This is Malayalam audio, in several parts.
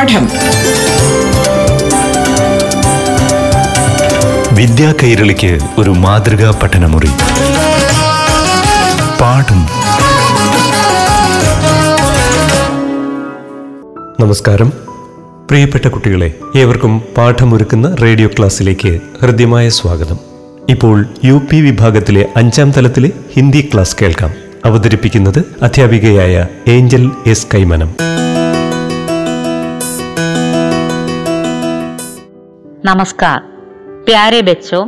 പാഠം. വിദ്യാ കൈരളിക്ക് ഒരു മാതൃകാ പഠനമുറി. പാഠം. നമസ്കാരം. പ്രിയപ്പെട്ട കുട്ടികളെ ഏവർക്കും പാഠമൊരുക്കുന്ന റേഡിയോ ക്ലാസ്സിലേക്ക് ഹൃദ്യമായ സ്വാഗതം. ഇപ്പോൾ യു പി വിഭാഗത്തിലെ അഞ്ചാം തലത്തിലെ ഹിന്ദി ക്ലാസ് കേൾക്കാം. അവതരിപ്പിക്കുന്നത് അധ്യാപികയായ ഏഞ്ചൽ എസ് കൈമനം. नमस्कार प्यारे बच्चों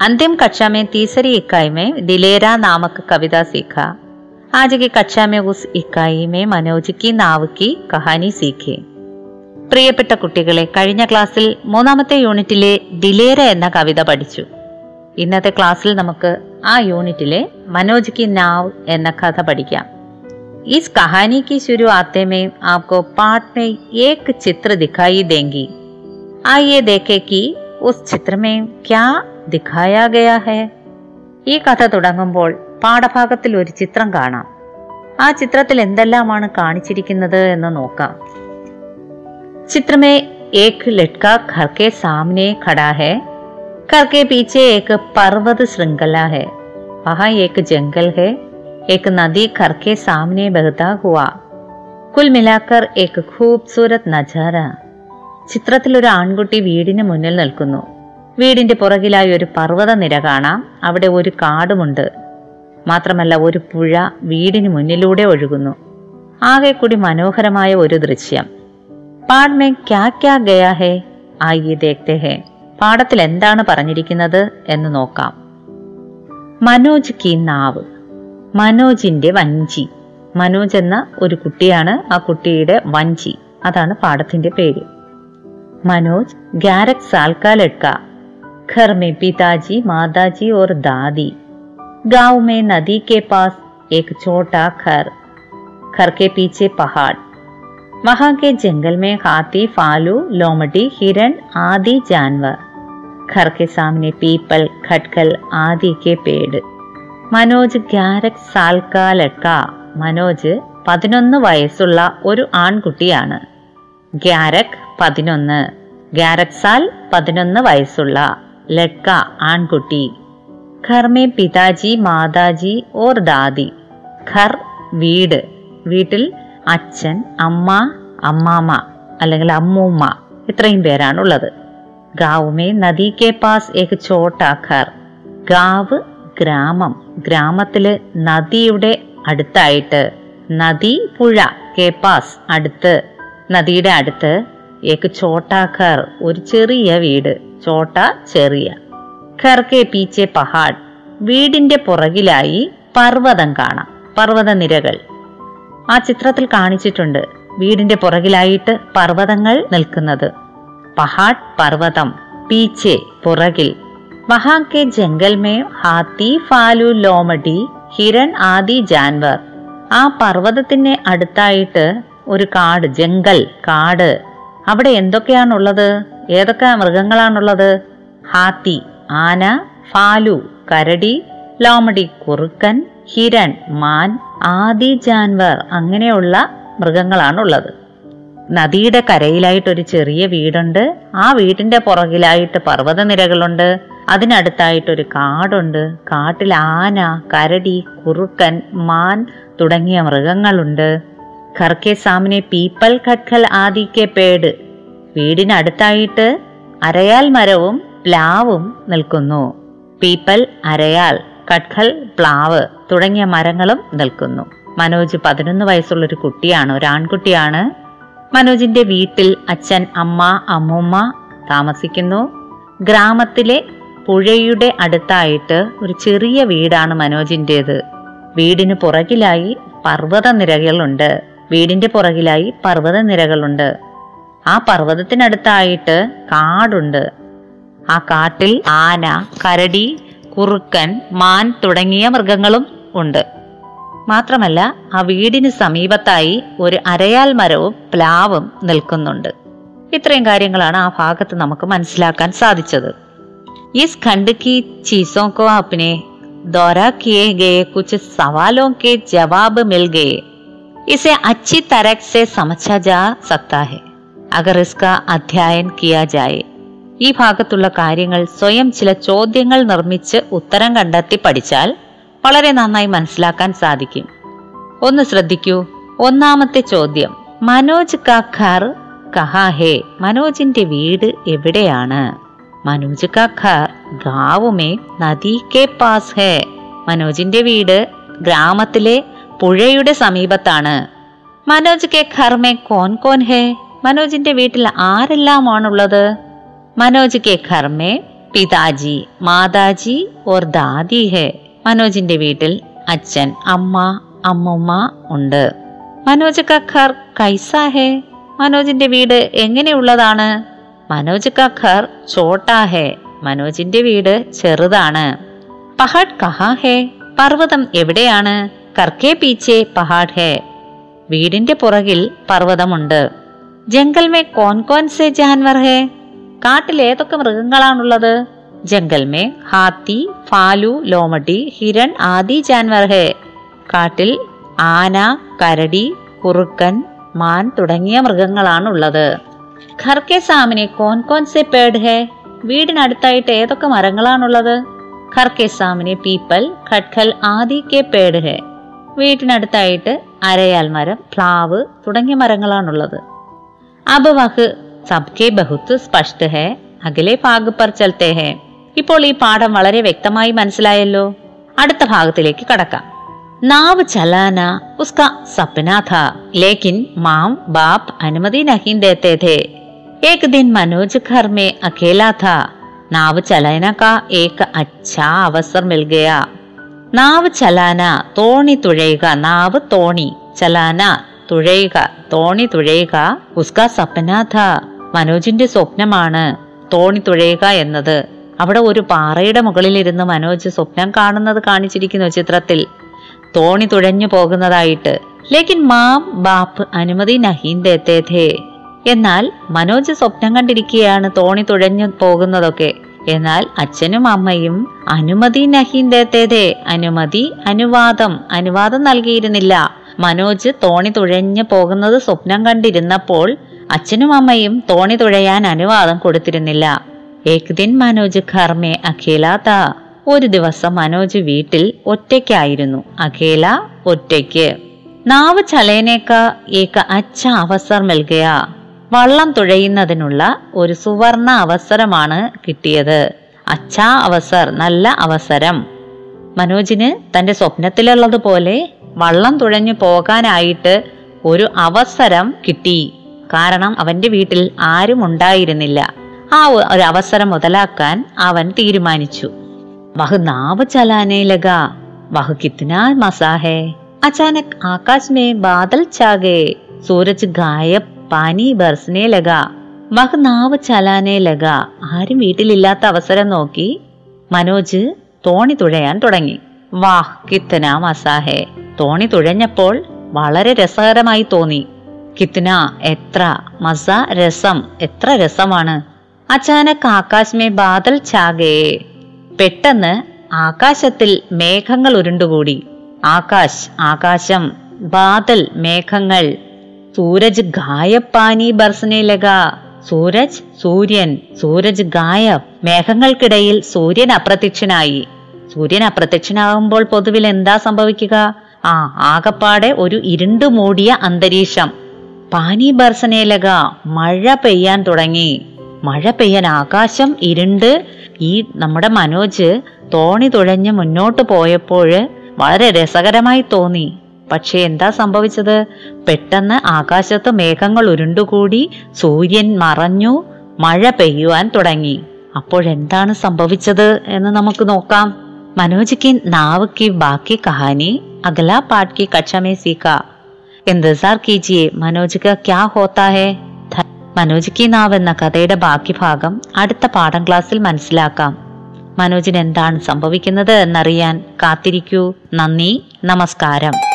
अंतिम कक्षा में तीसरी इकाई में दिलेरा नामक कविता सीखा आज की कक्षा में उस इकाई में മനോജ് की नाव की कहानी सीखे പ്രിയപ്പെട്ട കുട്ടികളെ കഴിഞ്ഞ ക്ലാസ്സിൽ മൂന്നാമത്തെ യൂണിറ്റിലെ ദിലേര എന്ന കവിത പഠിച്ചു ഇന്നത്തെ ക്ലാസ്സിൽ നമുക്ക് ആ യൂണിറ്റിലെ മനോജ് की नाव എന്ന കഥ പഠിക്കാം इस कहानी की शुरुआत में आपको पाठ में एक चित्र दिखाई देंगी आइए देखें कि उस चित्र में क्या दिखाया गया है ഈ കഥ തുടങ്ങുമ്പോൾ പാഠഭാഗത്തിൽ ഒരു ചിത്രം കാണാം ആ ചിത്രത്തിൽ എന്തെല്ലാമാണ് കാണിച്ചിരിക്കുന്നത് എന്ന് നോക്കാം चित्र में एक लड़का घर के सामने खड़ा है घर के पीछे एक पर्वत श्रृंखला है वहां एक जंगल है एक नदी घर के सामने बहता हुआ कुल मिलाकर एक खूबसूरत നജാര ചിത്രത്തിൽ ഒരു ആൺകുട്ടി വീടിന് മുന്നിൽ നിൽക്കുന്നു. വീടിന്റെ പുറകിലായി ഒരു പർവത നിര കാണാം. അവിടെ ഒരു കാടുമുണ്ട്. മാത്രമല്ല ഒരു പുഴ വീടിന് മുന്നിലൂടെ ഒഴുകുന്നു. ആകെ കൂടി മനോഹരമായ ഒരു ദൃശ്യം. പാഠ് മേ ക്യാ ക്യാ ഗയാ ഹേ? ആയി ദേഖ്തേ ഹേ. പാഠത്തിൽ എന്താണ് പറഞ്ഞിരിക്കുന്നത് എന്ന് നോക്കാം. മനോജ് കി നാവ്. മനോജിന്റെ വഞ്ചി. മനോജ് എന്ന ഒരു കുട്ടിയാണ് ആ കുട്ടിയുടെ വഞ്ചി. അതാണ് പാടത്തിന്റെ പേര്. മനോജ് ഗ്യാരക് സാൽ കാ ലഡ്ക घर में पिताजी माताजी और दादी गांव में नदी के पास एक छोटा घर घर के पीछे पहाड़ वहां के जंगल में हाथी फालू लोमड़ी हिरण आदि जानवर घर के सामने पीपल खटखल आदि के पेड़ മനോജ് ഗ്യാരക് സാൽ കാ ലഡ്ക മനോജ് പതിനൊന്ന് വയസ്സുള്ള ഒരു ആൺകുട്ടിയാണ് ഗ്യാരക് പതിനൊന്ന് ഗ്യാരക് സാൽ പതിനൊന്ന് വയസ്സുള്ള ലഡ്ക ആൺകുട്ടി. ഘർ പിതാജി മാതാജി ഓർ ദാദി. ഖർ വീട്. വീട്ടിൽ അച്ഛൻ അമ്മ അമ്മാമ്മ അല്ലെങ്കിൽ അമ്മൂമ്മ ഇത്രയും പേരാണുള്ളത്. ഗാവുമേ നദി കെ പാസ് ഏക് ചോട്ടാ ഖർ. ഗാവ് ഗ്രാമം. ഗ്രാമത്തിൽ നദിയുടെ അടുത്തായിട്ട്. നദി പുഴ കെ പാസ് അടുത്ത്. നദിയുടെ അടുത്ത് ഏക്ക് छोटा घर ഒരു ചെറിയ വീട്. ചോട്ട ചെറിയ. കർക്കെ പീച്ചെ പഹാഡ് വീടിന്റെ പുറകിലായി പർവതം കാണാം. പർവത നിരകൾ. ആ ചിത്രത്തിൽ കാണിച്ചിട്ടുണ്ട് വീടിന്റെ പുറകിലായിട്ട് പർവതങ്ങൾ നിൽക്കുന്നത്. പഹാഡ് പർവതം പീച്ചെ പുറകിൽ. വഹാ കെ ജംഗൽ മേ ഹാത്തി ഫാലു ലോമഡി ഹിരൺ ആദി ജാൻവർ. ആ പർവതത്തിന് അടുത്തായിട്ട് ഒരു കാട് ജംഗൽ കാട്. അവിടെ എന്തൊക്കെയാണുള്ളത്? ഏതൊക്കെ മൃഗങ്ങളാണുള്ളത്? ഹാത്തി ആന ഫാലു കരടി ലോമടി കുറുക്കൻ ഹിരൺ മാൻ ആദി ജാൻവർ അങ്ങനെയുള്ള മൃഗങ്ങളാണുള്ളത്. നദിയുടെ കരയിലായിട്ട് ഒരു ചെറിയ വീടുണ്ട്. ആ വീടിന്റെ പുറകിലായിട്ട് പർവതനിരകളുണ്ട്. അതിനടുത്തായിട്ടൊരു കാടുണ്ട്. കാട്ടിൽ ആന കരടി കുറുക്കൻ മാൻ തുടങ്ങിയ മൃഗങ്ങളുണ്ട്. ഘർക്കെ സാമിനെ പീപ്പൽ ഖട്ഖൽ ആദിക്കെ പേട്. വീടിനടുത്തായിട്ട് അരയാൽ മരവും പ്ലാവും നിൽക്കുന്നു. പീപ്പൽ അരയാൽ കട്ഖൽ പ്ലാവ് തുടങ്ങിയ മരങ്ങളും നിൽക്കുന്നു. മനോജ് പതിനൊന്ന് വയസ്സുള്ള ഒരു കുട്ടിയാണ്. ഒരു ആൺകുട്ടിയാണ്. മനോജിന്റെ വീട്ടിൽ അച്ഛൻ അമ്മ അമ്മൂമ്മ താമസിക്കുന്നു. ഗ്രാമത്തിലെ പുഴയുടെ അടുത്തായിട്ട് ഒരു ചെറിയ വീടാണ് മനോജിന്റെത് വീടിന് പുറകിലായി പർവത നിരകളുണ്ട് വീടിന്റെ പുറകിലായി പർവത നിരകളുണ്ട് ആ പർവതത്തിനടുത്തായിട്ട് കാടുണ്ട്. ആ കാട്ടിൽ ആന കരടി കുറുക്കൻ മാൻ തുടങ്ങിയ മൃഗങ്ങളും ഉണ്ട്. മാത്രമല്ല ആ വീടിന് സമീപത്തായി ഒരു അരയാൽ മരവും പ്ലാവും നിൽക്കുന്നുണ്ട്. ഇത്രയും കാര്യങ്ങളാണ് ആ ഭാഗത്ത് നമുക്ക് മനസ്സിലാക്കാൻ സാധിച്ചത്. ഈ ഖണ്ഡ് ചീസോക്കോ അപ്പിനെ കോ ദോരാ കിയെ ഗയെ കുച്ച് സവാലോ കെ ജവാബ് മിൽ इसे अच्छी तरह से समझा जा सकता है അഗർ ഇസ്ക അധ്യായൻ കിയാ ജായെ ഈ ഭാഗത്തുള്ള കാര്യങ്ങൾ സ്വയം ചില ചോദ്യങ്ങൾ നിർമ്മിച്ച് ഉത്തരം കണ്ടെത്തി പഠിച്ചാൽ വളരെ നന്നായി മനസ്സിലാക്കാൻ സാധിക്കും ഒന്ന് ശ്രദ്ധിക്കൂ ഒന്നാമത്തെ ചോദ്യം മനോജ് കാ ഘർ കഹാ ഹേ മനോജിന്റെ വീട് എവിടെയാണ് മനോജ് കാ ഘർ ഗാവുമേ നദി കെ പാസ് ഹേ മനോജിന്റെ വീട് ഗ്രാമത്തിലെ പുഴയുടെ സമീപത്താണ്. മനോജ് കെ ഖർമേ കോൻ കോൻ ഹേ. മനോജിന്റെ വീട്ടിൽ ആരെല്ലാമാണുള്ളത്? മനോജ് കെ ഖർമേ പിതാജി മാതാജി ഓർ ദാദി ഹേ. മനോജിന്റെ വീട്ടിൽ അച്ഛൻ അമ്മ അമ്മമ്മ ഉണ്ട്. മനോജ് കഖർ കൈസ ഹേ. മനോജിന്റെ വീട് എങ്ങനെയുള്ളതാണ്? മനോജ് കഖർ ചോട്ടാ ഹേ. മനോജിന്റെ വീട് ചെറുതാണ്. പഹാഡ് കഹാ ഹേ? പർവതം എവിടെയാണ്? കർക്കേ പീച്ചെ പഹാഡ് ഹേ വീടിന്റെ പുറകിൽ പർവതമുണ്ട്. ജംഗൽ മേ കോൻ കോൻ സെ ജാൻവർ ഹേ? കാട്ടിൽ ഏതൊക്കെ മൃഗങ്ങളാണുള്ളത്? ജംഗൽ മേ ഹാത്തി ഫാലു ലോമടി ഹിരൺ ആദി ജാൻവർ ഹേ. കാട്ടിൽ ആന കരടി കുറുക്കൻ മാൻ തുടങ്ങിയ മൃഗങ്ങളാണുള്ളത്. ഘർ കെ സാമിനെ കോൻ കോൻ സെ പേഡ് ഹേ? വീടിനടുത്തായിട്ട് ഏതൊക്കെ മരങ്ങളാണുള്ളത്? ഘർ കെ സാമിനെ പീപ്പൽ ഖട്ഖൽ ആദി കെ പേഡ് ഹേ. വീട്ടിനടുത്തായിട്ട് അരയാൽ മരം പ്ലാവ് തുടങ്ങിയ മരങ്ങളാണുള്ളത്. അബവഹ് സബ്കെ ബഹുത്ത് സ്പഷ്ട ഹേ അകലെ ഭാഗ് പർ ഹേ. ഇപ്പോൾ ഈ പാഠം വളരെ വ്യക്തമായി മനസ്സിലായല്ലോ? അടുത്ത ഭാഗത്തിലേക്ക് കടക്കാം. നാവ് ചലാന ഉസ്ക സപ്നാഥ ലേക്കിൻ മാം ബാപ് അനുമതി നഹീൻ ദേത്തെ ഏക് ദിൻ മനോജ് ഖർമേ മേ നാവ് ചലാന കാ ഏക് അച്ഛാ അവസർ മിൽഗയാ. നാവ് ചലാന തോണി തുഴയുക നാവ് തോണി ചലാന തുഴയുക തോണി തുഴയുക ഉസ്ക സപ്നാഥ മനോജിന്റെ സ്വപ്നമാണ് തോണി തുഴയുക എന്നത്. അവിടെ ഒരു പാറയുടെ മുകളിലിരുന്ന് മനോജ് സ്വപ്നം കാണുന്നത് കാണിച്ചിരിക്കുന്നു ചിത്രത്തിൽ. തോണി തുഴഞ്ഞു പോകുന്നതായിട്ട്. ലേക്കിൻ മാം ബാപ്പ് അനുമതി നഹീൻ എന്നാൽ മനോജ് സ്വപ്നം കണ്ടിരിക്കുകയാണ് തോണി തുഴഞ്ഞു പോകുന്നതൊക്കെ. എന്നാൽ അച്ഛനും അമ്മയും അനുമതി നഹീൻ ദേത്തേതേ അനുമതി അനുവാദം അനുവാദം നൽകിയിരുന്നില്ല. മനോജ് തോണി തുഴഞ്ഞു പോകുന്നത് സ്വപ്നം കണ്ടിരുന്നപ്പോൾ അച്ഛനും അമ്മയും തോണി തുഴയാൻ അനുവാദം കൊടുത്തിരുന്നില്ല. ഏക്ദിൻ മനോജ് ഖർമേ അഖേലാത ഒരു ദിവസം മനോജ് വീട്ടിൽ ഒറ്റയ്ക്കായിരുന്നു. അഖേല ഒറ്റയ്ക്ക്. നാവ് ചലേനേക്ക ഏക അച്ഛ അവസർ നൽകുക വള്ളം തുഴയുന്നതിനുള്ള ഒരു സുവർണ അവസരമാണ് കിട്ടിയത്. അച്ഛാ അവസർ നല്ല അവസരം. മനോജിന് തന്റെ സ്വപ്നത്തിലുള്ളതുപോലെ വള്ളം തുഴഞ്ഞു പോകാനായിട്ട് ഒരു അവസരം കിട്ടി. കാരണം അവന്റെ വീട്ടിൽ ആരും ഉണ്ടായിരുന്നില്ല. ആ ഒരു അവസരം മുതലാക്കാൻ അവൻ തീരുമാനിച്ചു. വഹ് നാവ് ചലാനെ ലഗ വഹ് കിത്നാ മസാഹേ അചാനക് ആകാശ് മേ ബാദൽ ചാകെ സൂരജ് ഗായബ് പാനി ബർസനെ ലഗ. വഹ് നാവ് ചലാനെ ലഗ. ആരും വീട്ടിലില്ലാത്ത അവസരം നോക്കി മനോജ് തോണി തുഴയാൻ തുടങ്ങി. വാഹ് കിത്തന മസാഹേ. തോണി തുഴഞ്ഞപ്പോൾ വളരെ രസകരമായി തോന്നി. കിത്തന എത്ര? മസ രസം. എത്ര രസമാണ്. അച്ചാനക് ആകാശ്മേ ബാദൽ ചാകേ. പെട്ടെന്ന് ആകാശത്തിൽ മേഘങ്ങൾ ഉരുണ്ടുകൂടി. ആകാശ് ആകാശം ബാദൽ മേഘങ്ങൾ. സൂരജ് ഗായപ്പാനി ബർസനെ ലഗ സൂരജ് സൂര്യൻ. സൂരജ് ഗായബ് മേഘങ്ങൾക്കിടയിൽ സൂര്യൻ അപ്രത്യക്ഷനായി. സൂര്യൻ അപ്രത്യക്ഷനാകുമ്പോൾ പൊതുവിൽ എന്താ സംഭവിക്കുക? ആ ആകപ്പാടെ ഒരു ഇരുണ്ടു മൂടിയ അന്തരീക്ഷം. പാനി ബർസനേലക. മഴ പെയ്യാൻ തുടങ്ങി. മഴ പെയ്യാൻ ആകാശം ഇരുണ്ട്. ഈ നമ്മുടെ മനോജ് തോണി തുഴഞ്ഞ് മുന്നോട്ട് പോയപ്പോൾ വളരെ രസകരമായി തോന്നി. പക്ഷേ എന്താ സംഭവിച്ചത്? പെട്ടെന്ന് ആകാശത്ത് മേഘങ്ങൾ ഉരുണ്ടുകൂടി സൂര്യൻ മറഞ്ഞു മഴ പെയ്യുവാൻ തുടങ്ങി. അപ്പോഴെന്താണ് സംഭവിച്ചത് എന്ന് നമുക്ക് നോക്കാം. മനോജിക്ക് കി നാവ് കി ബാക്കി കഹാനി അഗല പാട്ട് കി കക്ഷമേ സീക്ക എന്തസാർ കീജിയെ മനോജ് ക ക്യാ ഹോത്താ ഹേ? മനോജിക്ക് നാവ് എന്ന കഥയുടെ ബാക്കി ഭാഗം അടുത്ത പാഠം ക്ലാസ്സിൽ മനസ്സിലാക്കാം. മനോജിന് എന്താണ് സംഭവിക്കുന്നത് എന്നറിയാൻ കാത്തിരിക്കൂ. നന്ദി നമസ്കാരം.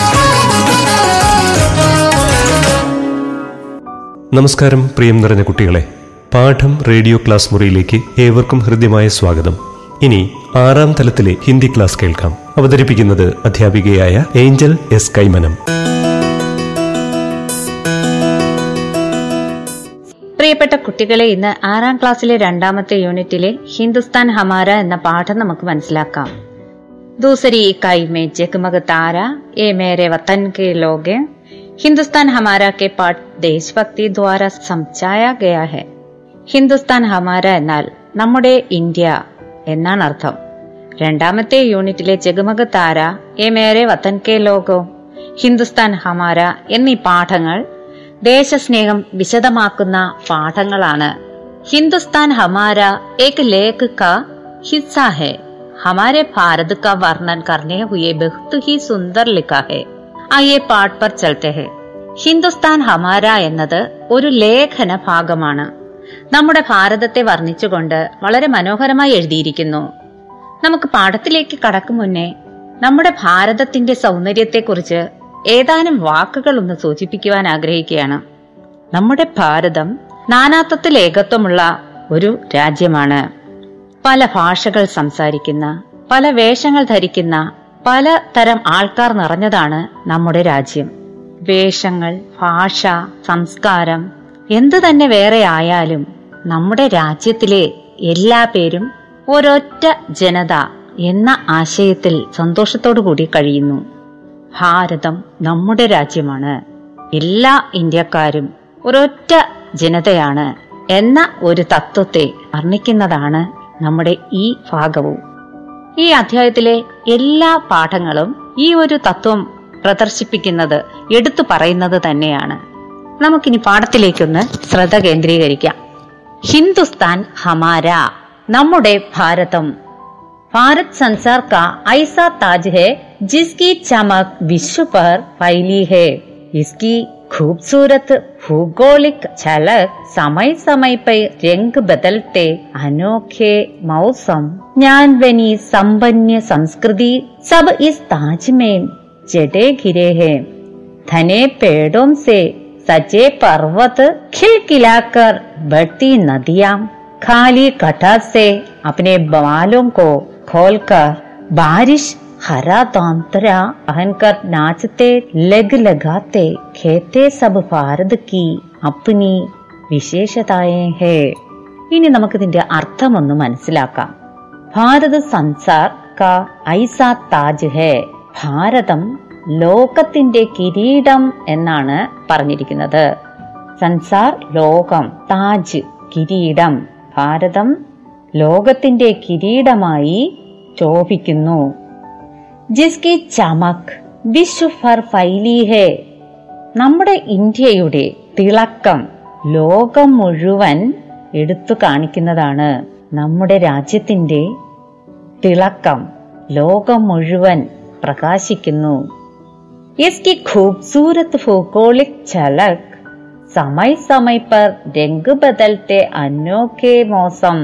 നമസ്കാരം പ്രിയം നിറഞ്ഞ കുട്ടികളെ. പാഠം റേഡിയോ ക്ലാസ് മുറിയിലേക്ക് ഏവർക്കും ഹൃദ്യമായ സ്വാഗതം. ഇനി ആറാം തലത്തിലെ ഹിന്ദി ക്ലാസ് കേൾക്കാം. അവതരിപ്പിക്കുന്നത് അധ്യാപികയായ ഏഞ്ചൽ എസ് കൈമനം. പ്രിയപ്പെട്ട കുട്ടികളെ ഇന്ന് ആറാം ക്ലാസ്സിലെ രണ്ടാമത്തെ യൂണിറ്റിലെ ഹിന്ദുസ്ഥാൻ ഹമാര എന്ന പാഠം നമുക്ക് മനസ്സിലാക്കാം. ദൂസരി ഇക്കായി മേ ജഗ്മഗ് താര എ മേരെ വത്തൻ കെ ലോകെ हिंदुस्तान हमारा के पाठ देशभक्ति द्वारा समझाया गया है। ഹിന്ദുസ്ഥാൻ ഹമാര എന്നാൽ നമ്മുടെ ഇന്ത്യ എന്നാണ് അർത്ഥം। രണ്ടാമത്തെ യൂണിറ്റിലെ ജഗമഗ താര എ മേരെ വത്തൻ കെ ലോകോ ഹിന്ദുസ്ഥാൻ ഹമാര എന്നീ പാഠങ്ങൾ ദേശസ്നേഹം വിശദമാക്കുന്ന പാഠങ്ങളാണ്। ഹിന്ദുസ്ഥാൻ ഹമാര ഏക് ലേക്ക് ക ഹിസ്സ ഹെ ഹമാരെ ഭാരത് ക വർണൻ കർണേ ഹുയെ ബഹുത് ഹി സുന്ദർ ലിഖാ ഹെ। ആയേ പാട്ട് പർ ചൽത്തെ ഹെ. ഹിന്ദുസ്ഥാൻ ഹമാര എന്നത് ഒരു ലേഖന ഭാഗമാണ്. നമ്മുടെ ഭാരതത്തെ വർണിച്ചുകൊണ്ട് വളരെ മനോഹരമായി എഴുതിയിരിക്കുന്നു. നമുക്ക് പാഠത്തിലേക്ക് കടക്കും മുന്നേ നമ്മുടെ ഭാരതത്തിന്റെ സൗന്ദര്യത്തെക്കുറിച്ച് ഏതാനും വാക്കുകൾ ഒന്ന് സൂചിപ്പിക്കുവാൻ ആഗ്രഹിക്കുകയാണ്. നമ്മുടെ ഭാരതം നാനാത്വത്തിൽ ഏകത്വമുള്ള ഒരു രാജ്യമാണ്. പല ഭാഷകൾ സംസാരിക്കുന്ന പല വേഷങ്ങൾ ധരിക്കുന്ന പല തരം ആൾക്കാർ നിറഞ്ഞതാണ് നമ്മുടെ രാജ്യം. വേഷങ്ങൾ ഭാഷ സംസ്കാരം എന്തു തന്നെ വേറെ ആയാലും നമ്മുടെ രാജ്യത്തിലെ എല്ലാ പേരും ഒരൊറ്റ ജനത എന്ന ആശയത്തിൽ സന്തോഷത്തോടു കൂടി കഴിയുന്നു. ഭാരതം നമ്മുടെ രാജ്യമാണ്. എല്ലാ ഇന്ത്യക്കാരും ഒരൊറ്റ ജനതയാണ് എന്ന ഒരു തത്വത്തെ വർണിക്കുന്നതാണ് നമ്മുടെ ഈ ഭാഗവും. ഈ അധ്യായത്തിലെ എല്ലാ പാഠങ്ങളും ഈ ഒരു തത്വം പ്രദർശിപ്പിക്കുന്നത് എടുത്തു പറയുന്നത് തന്നെയാണ് നമുക്കിനി പാഠത്തിലേക്കൊന്ന് ശ്രദ്ധ കേന്ദ്രീകരിക്കാം ഹിന്ദുസ്ഥാൻ ഹമാര നമ്മുടെ ഭാരതം ഭാരത് संसार का ऐसा ताज है जिसकी चमक विश्व पर फैली है इसकी खूबसूरत भूगोलिक झलक समय समय पर रंग बदलते अनोखे मौसम ज्ञान बनी संपन्न संस्कृति सब इस ताज में जड़े घिरे हैं घने पेड़ों से सजे पर्वत खिलखिलाकर बढ़ती नदियां खाली कटा से अपने बालों को खोलकर बारिश हरा दांतरा पहनकर नाचते लग लगाते खेते सब ഭാരത് की अपनी വിശേഷതായേ ഹേ ഇനി നമുക്കിതിന്റെ അർത്ഥമൊന്ന് മനസ്സിലാക്കാം ഭാരത് സൻസാർ കാ ഐസാ താജ് ഹേ ഭാരതം ലോകത്തിന്റെ കിരീടം എന്നാണ് പറഞ്ഞിരിക്കുന്നത് സൻസാർ ലോകം താജ് കിരീടം ഭാരതം ലോകത്തിന്റെ കിരീടമായി ശോഭിക്കുന്നു ജിസ്കി ചമക് വിശ്വ ഫർ ഫൈലി ഹേ നമ്മുടെ ഇന്ത്യയുടെ തിളക്കം ലോകം മുഴുവൻ എടുത്തു കാണിക്കുന്നതാണ് നമ്മുടെ രാജ്യത്തിന്റെ തിളക്കം ലോകം മുഴുവൻ പ്രകാശിക്കുന്നു इसकी खूबसूरत भूगोलिक झलक समय समय पर रंग बदलते अनोखे मौसम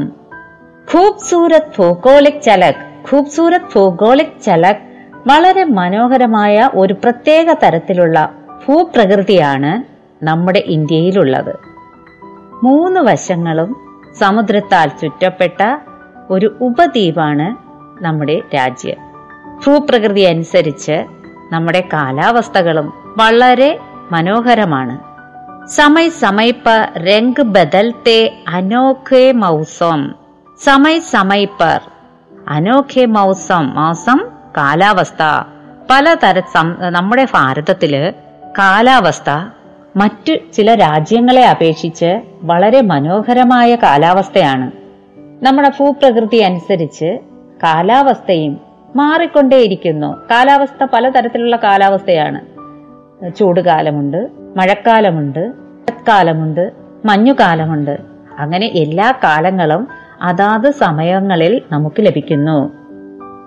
खूबसूरत ഭൂഗോളിക് ചലക് ഖൂബ്സൂരത് ഭൂഗോളിക് ചലക് വളരെ മനോഹരമായ ഒരു പ്രത്യേക തരത്തിലുള്ള ഭൂപ്രകൃതിയാണ് നമ്മുടെ ഇന്ത്യയിലുള്ളത്. മൂന്ന് വശങ്ങളും സമുദ്രത്താൽ ചുറ്റപ്പെട്ട ഒരു ഉപദ്വീപാണ് നമ്മുടെ രാജ്യം. ഭൂപ്രകൃതി അനുസരിച്ച് നമ്മുടെ കാലാവസ്ഥകളും വളരെ മനോഹരമാണ്. സമയ സമയപ്പ പർ രംഗ് ബദൽത്തെ അനോഖേ മൗസം. സമയ സമയപ്പർ അനോഖേ മൗസം മൗസം കാലാവസ്ഥ പലതര നമ്മുടെ ഭാരതത്തിൽ കാലാവസ്ഥ മറ്റു ചില രാജ്യങ്ങളെ അപേക്ഷിച്ച് വളരെ മനോഹരമായ കാലാവസ്ഥയാണ്. നമ്മുടെ ഭൂപ്രകൃതി അനുസരിച്ച് കാലാവസ്ഥയും മാറിക്കൊണ്ടേയിരിക്കുന്നു. കാലാവസ്ഥ പലതരത്തിലുള്ള കാലാവസ്ഥയാണ്. ചൂടുകാലമുണ്ട് മഴക്കാലമുണ്ട് കാലമുണ്ട് മഞ്ഞുകാലമുണ്ട്. അങ്ങനെ എല്ലാ കാലങ്ങളും അതാത് സമയങ്ങളിൽ നമുക്ക് ലഭിക്കുന്നു.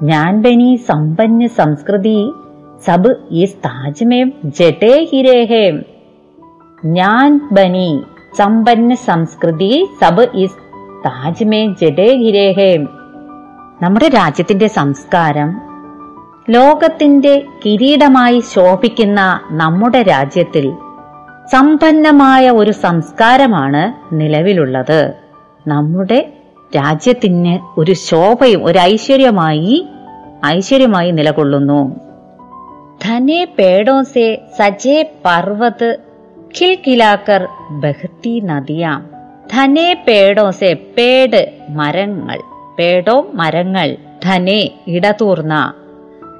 ഞാൻ ബനി സമ്പന്ന സംസ്കൃതി സബ് ഈ താജ്മേ ജടേ ഹിരേഹേ. ഞാൻ ബനി സമ്പന്ന സംസ്കൃതി സബ് ഇസ് താജ് മേ ജഡേ നമ്മുടെ രാജ്യത്തിന്റെ സംസ്കാരം ലോകത്തിന്റെ കിരീടമായി ശോഭിക്കുന്ന നമ്മുടെ രാജ്യത്തിൽ സമ്പന്നമായ ഒരു സംസ്കാരമാണ് നിലവിലുള്ളത്. നമ്മുടെ രാജ്യത്തിന് ഒരു ശോഭയും ഒരു ഐശ്വര്യമായി ഐശ്വര്യമായി നിലകൊള്ളുന്നു. ധനെ പേടോ സെ സജേ പർവത് ഖിൽഖിലാക്കർ ബഹത്തി നദിയാം. ധനെ പേടോ സെ പേട് മരങ്ങൾ പേടോ മരങ്ങൾ ധനെ ഇടതൂർന്ന.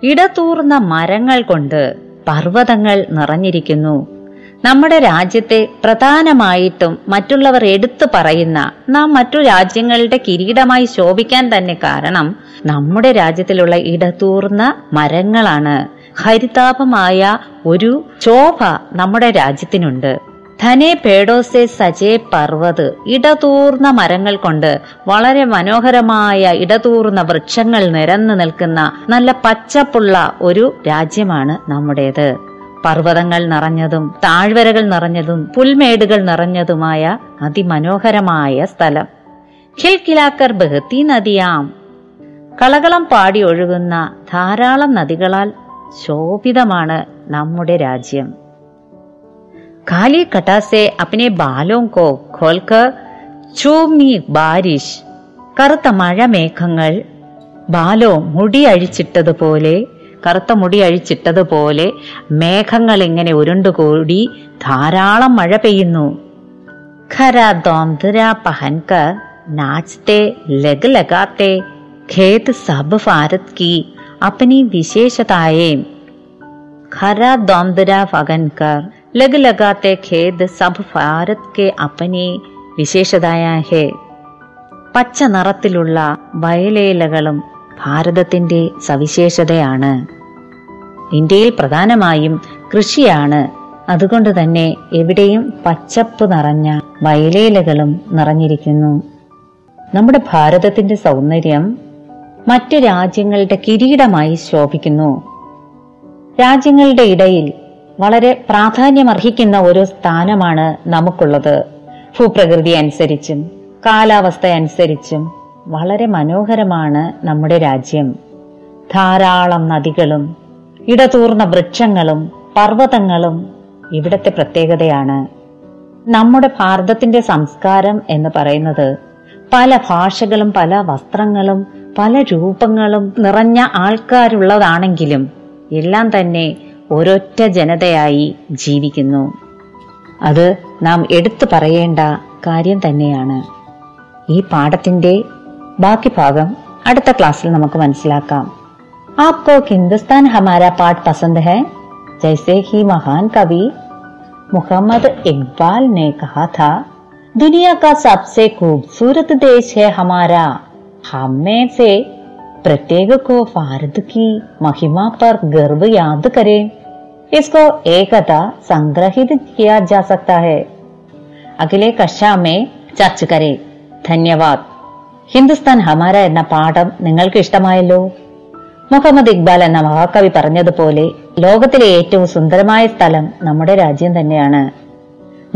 ഇടതൂർന്ന മരങ്ങൾ കൊണ്ട് പർവതങ്ങൾ നിറഞ്ഞിരിക്കുന്നു. നമ്മുടെ രാജ്യത്തെ പ്രധാനമായിട്ടും മറ്റുള്ളവർ എടുത്തു പറയുന്ന നാം മറ്റു രാജ്യങ്ങളുടെ കിരീടമായി ശോഭിക്കാൻ തന്നെ കാരണം നമ്മുടെ രാജ്യത്തിലുള്ള ഇടതൂർന്ന മരങ്ങളാണ്. ഹരിതാപമായ ഒരു ശോഭ നമ്മുടെ രാജ്യത്തിനുണ്ട്. ധനെ പേടോസെ സജേ പർവത് ഇടതൂർന്ന മരങ്ങൾ കൊണ്ട് വളരെ മനോഹരമായ ഇടതൂർന്ന വൃക്ഷങ്ങൾ നിരന്നു നിൽക്കുന്ന നല്ല പച്ചപ്പുള്ള ഒരു രാജ്യമാണ് നമ്മുടേത്. പർവതങ്ങൾ നിറഞ്ഞതും താഴ്വരകൾ നിറഞ്ഞതും പുൽമേടുകൾ നിറഞ്ഞതുമായ അതിമനോഹരമായ സ്ഥലം. ഖിൽകിലാക്കർ ബഹത്തി നദിയാം. കളകളം പാടി ഒഴുകുന്ന ധാരാളം നദികളാൽ ശോഭിതമാണ് നമ്മുടെ രാജ്യം. കാലി കട്ടാസെ അപ്പനെ ബാലോം കോ ഖോൽക്കർ ചൂമി ബാരിഷ്. കറുത്ത മഴമേഘങ്ങൾ ബാലോ മുടി അഴിച്ചിട്ടതുപോലെ കറുത്ത മുടി അഴിച്ചിട്ടതുപോലെ മേഘങ്ങൾ ഇങ്ങനെ ഉരുണ്ടുകൂടി ധാരാളം മഴ പെയ്യുന്നു. പച്ച നിറത്തിലുള്ള വയലേലകളും ഭാരതത്തിന്റെ സവിശേഷതയാണ്. ഇന്ത്യയിൽ പ്രധാനമായും കൃഷിയാണ്. അതുകൊണ്ട് തന്നെ എവിടെയും പച്ചപ്പ് നിറഞ്ഞ വയലേലകളും നിറഞ്ഞിരിക്കുന്നു. നമ്മുടെ ഭാരതത്തിന്റെ സൗന്ദര്യം മറ്റു രാജ്യങ്ങളുടെ കിരീടമായി ശോഭിക്കുന്നു. രാജ്യങ്ങളുടെ ഇടയിൽ വളരെ പ്രാധാന്യമർഹിക്കുന്ന ഒരു സ്ഥാനമാണ് നമുക്കുള്ളത്. ഭൂപ്രകൃതി അനുസരിച്ചും കാലാവസ്ഥ അനുസരിച്ചും വളരെ മനോഹരമാണ് നമ്മുടെ രാജ്യം. ധാരാളം നദികളും ഇടതൂർന്ന വൃക്ഷങ്ങളും പർവതങ്ങളും ഇവിടത്തെ പ്രത്യേകതയാണ്. നമ്മുടെ ഭാരതത്തിന്റെ സംസ്കാരം എന്ന് പറയുന്നത് പല ഭാഷകളും പല വസ്ത്രങ്ങളും പല രൂപങ്ങളും നിറഞ്ഞ ആൾക്കാരുള്ളതാണെങ്കിലും എല്ലാം തന്നെ ഒരൊറ്റ ജനതയായി ജീവിക്കുന്നു. അത് നാം എടുത്തു പറയേണ്ട കാര്യം തന്നെയാണ്. ഈ പാഠത്തിന്റെ ബാക്കി ഭാഗം അടുത്ത ക്ലാസ്സിൽ നമുക്ക് മനസ്സിലാക്കാം आपको हिंदुस्तान हमारा पाठ पसंद है जैसे ही महान कवि मोहम्मद इकबाल ने कहा था दुनिया का सबसे खूबसूरत देश है हमारा हम में से प्रत्येक को भारत की महिमा पर गर्व याद करें इसको एकता संग्रहित किया जा सकता है अगले कक्षा में ചർച്ച കരേ ധന്യവാദ് ഹിന്ദുസ്ഥാൻ ഹമാര എന്ന പാഠം നിങ്ങൾക്ക് ഇഷ്ടമായല്ലോ? മുഹമ്മദ് ഇക്ബാൽ എന്ന മഹാകവി പറഞ്ഞതുപോലെ ലോകത്തിലെ ഏറ്റവും സുന്ദരമായ സ്ഥലം നമ്മുടെ രാജ്യം തന്നെയാണ്.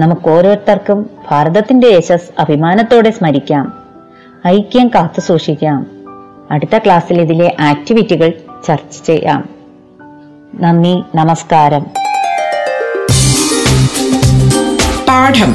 നമുക്ക് ഓരോരുത്തർക്കും ഭാരതത്തിന്റെ യശസ് അഭിമാനത്തോടെ സ്മരിക്കാം. ഐക്യം കാത്തു സൂക്ഷിക്കാം. അടുത്ത ക്ലാസ്സിൽ ഇതിലെ ആക്ടിവിറ്റികൾ ചർച്ച ചെയ്യാം. നന്ദി നമസ്കാരം. പാഠം.